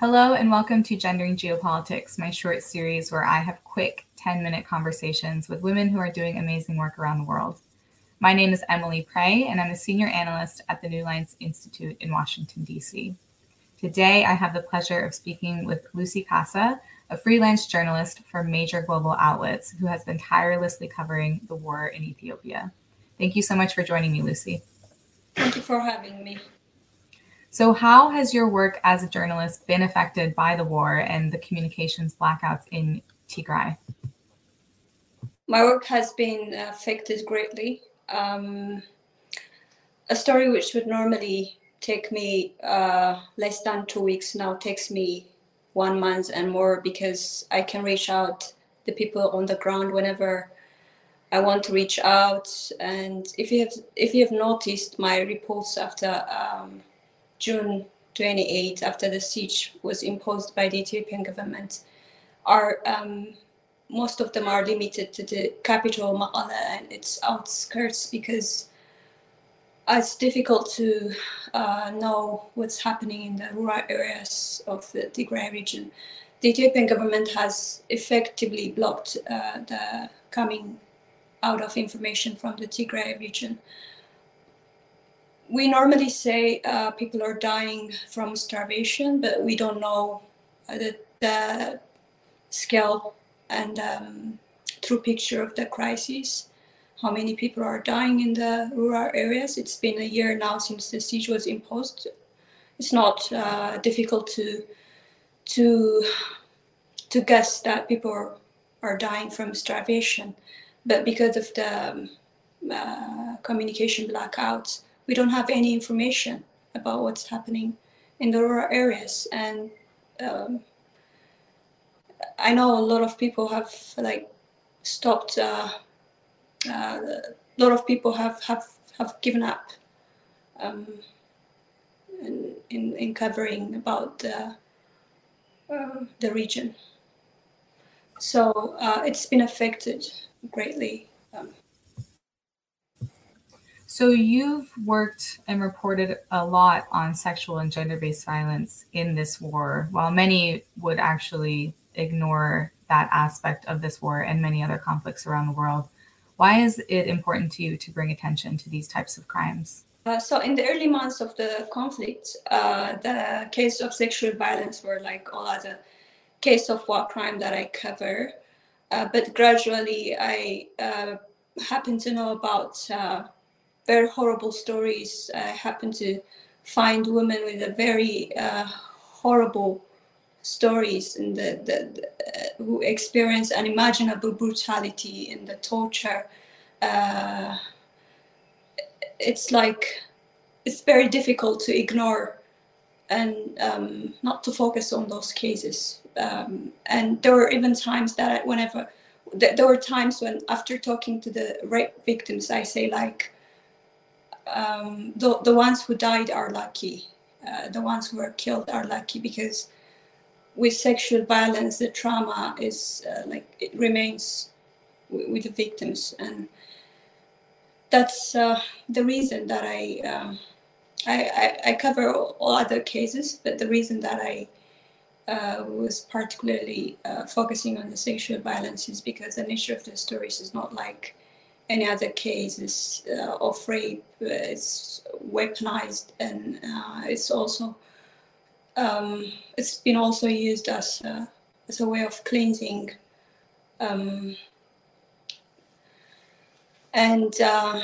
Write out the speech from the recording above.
Hello, and welcome to Gendering Geopolitics, my short series where I have quick 10 minute conversations with women who are doing amazing work around the world. My name is Emily Prey, and I'm a senior analyst at the New Lines Institute in Washington, D.C. Today, I have the pleasure of speaking with Lucy Kassa, a freelance journalist for major global outlets who has been tirelessly covering the war in Ethiopia. Thank you so much for joining me, Lucy. Thank you for having me. So, how has your work as a journalist been affected by the war and the communications blackouts in Tigray? My work has been affected greatly. Um, a story which would normally take me uh, less than two weeks now takes me one month and more because I can reach out the people on the ground whenever I want to reach out. And if you have if you have noticed my reports after um, June 28, after the siege was imposed by the Ethiopian government, are um, most of them are limited to the capital Mekelle and its outskirts because it's difficult to uh, know what's happening in the rural areas of the Tigray region. The Ethiopian government has effectively blocked uh, the coming out of information from the Tigray region we normally say uh, people are dying from starvation, but we don't know the, the scale and um, true picture of the crisis. How many people are dying in the rural areas? It's been a year now since the siege was imposed. It's not uh, difficult to to to guess that people are, are dying from starvation, but because of the um, uh, communication blackouts, we don't have any information about what's happening in the rural areas. And um, i know a lot of people have like stopped uh, uh, a lot of people have have have given up um, in, in, in covering about the, uh, the region. So uh, it's been affected greatly um, so you've worked and reported a lot on sexual and gender-based violence in this war, while many would actually ignore that aspect of this war and many other conflicts around the world. Why is it important to you to bring attention to these types of crimes? Uh, so in the early months of the conflict, uh, the case of sexual violence were like all other case of war crime that I cover. Uh, but gradually, I uh, happened to know about uh, very horrible stories. I happen to find women with a very uh, horrible stories and the, the, the uh, who experience unimaginable brutality in the torture. Uh, it's like it's very difficult to ignore and um, not to focus on those cases. Um, and there were even times that whenever there were times when after talking to the rape victims, I say like, um, the, the ones who died are lucky. Uh, the ones who were killed are lucky because with sexual violence, the trauma is uh, like it remains with the victims, and that's uh, the reason that I, um, I, I, I cover all other cases, but the reason that I uh, was particularly uh, focusing on the sexual violence is because the nature of the stories is not like any other cases uh, of rape uh, is weaponized and uh, it's also um, it's been also used as a, as a way of cleansing um, and uh,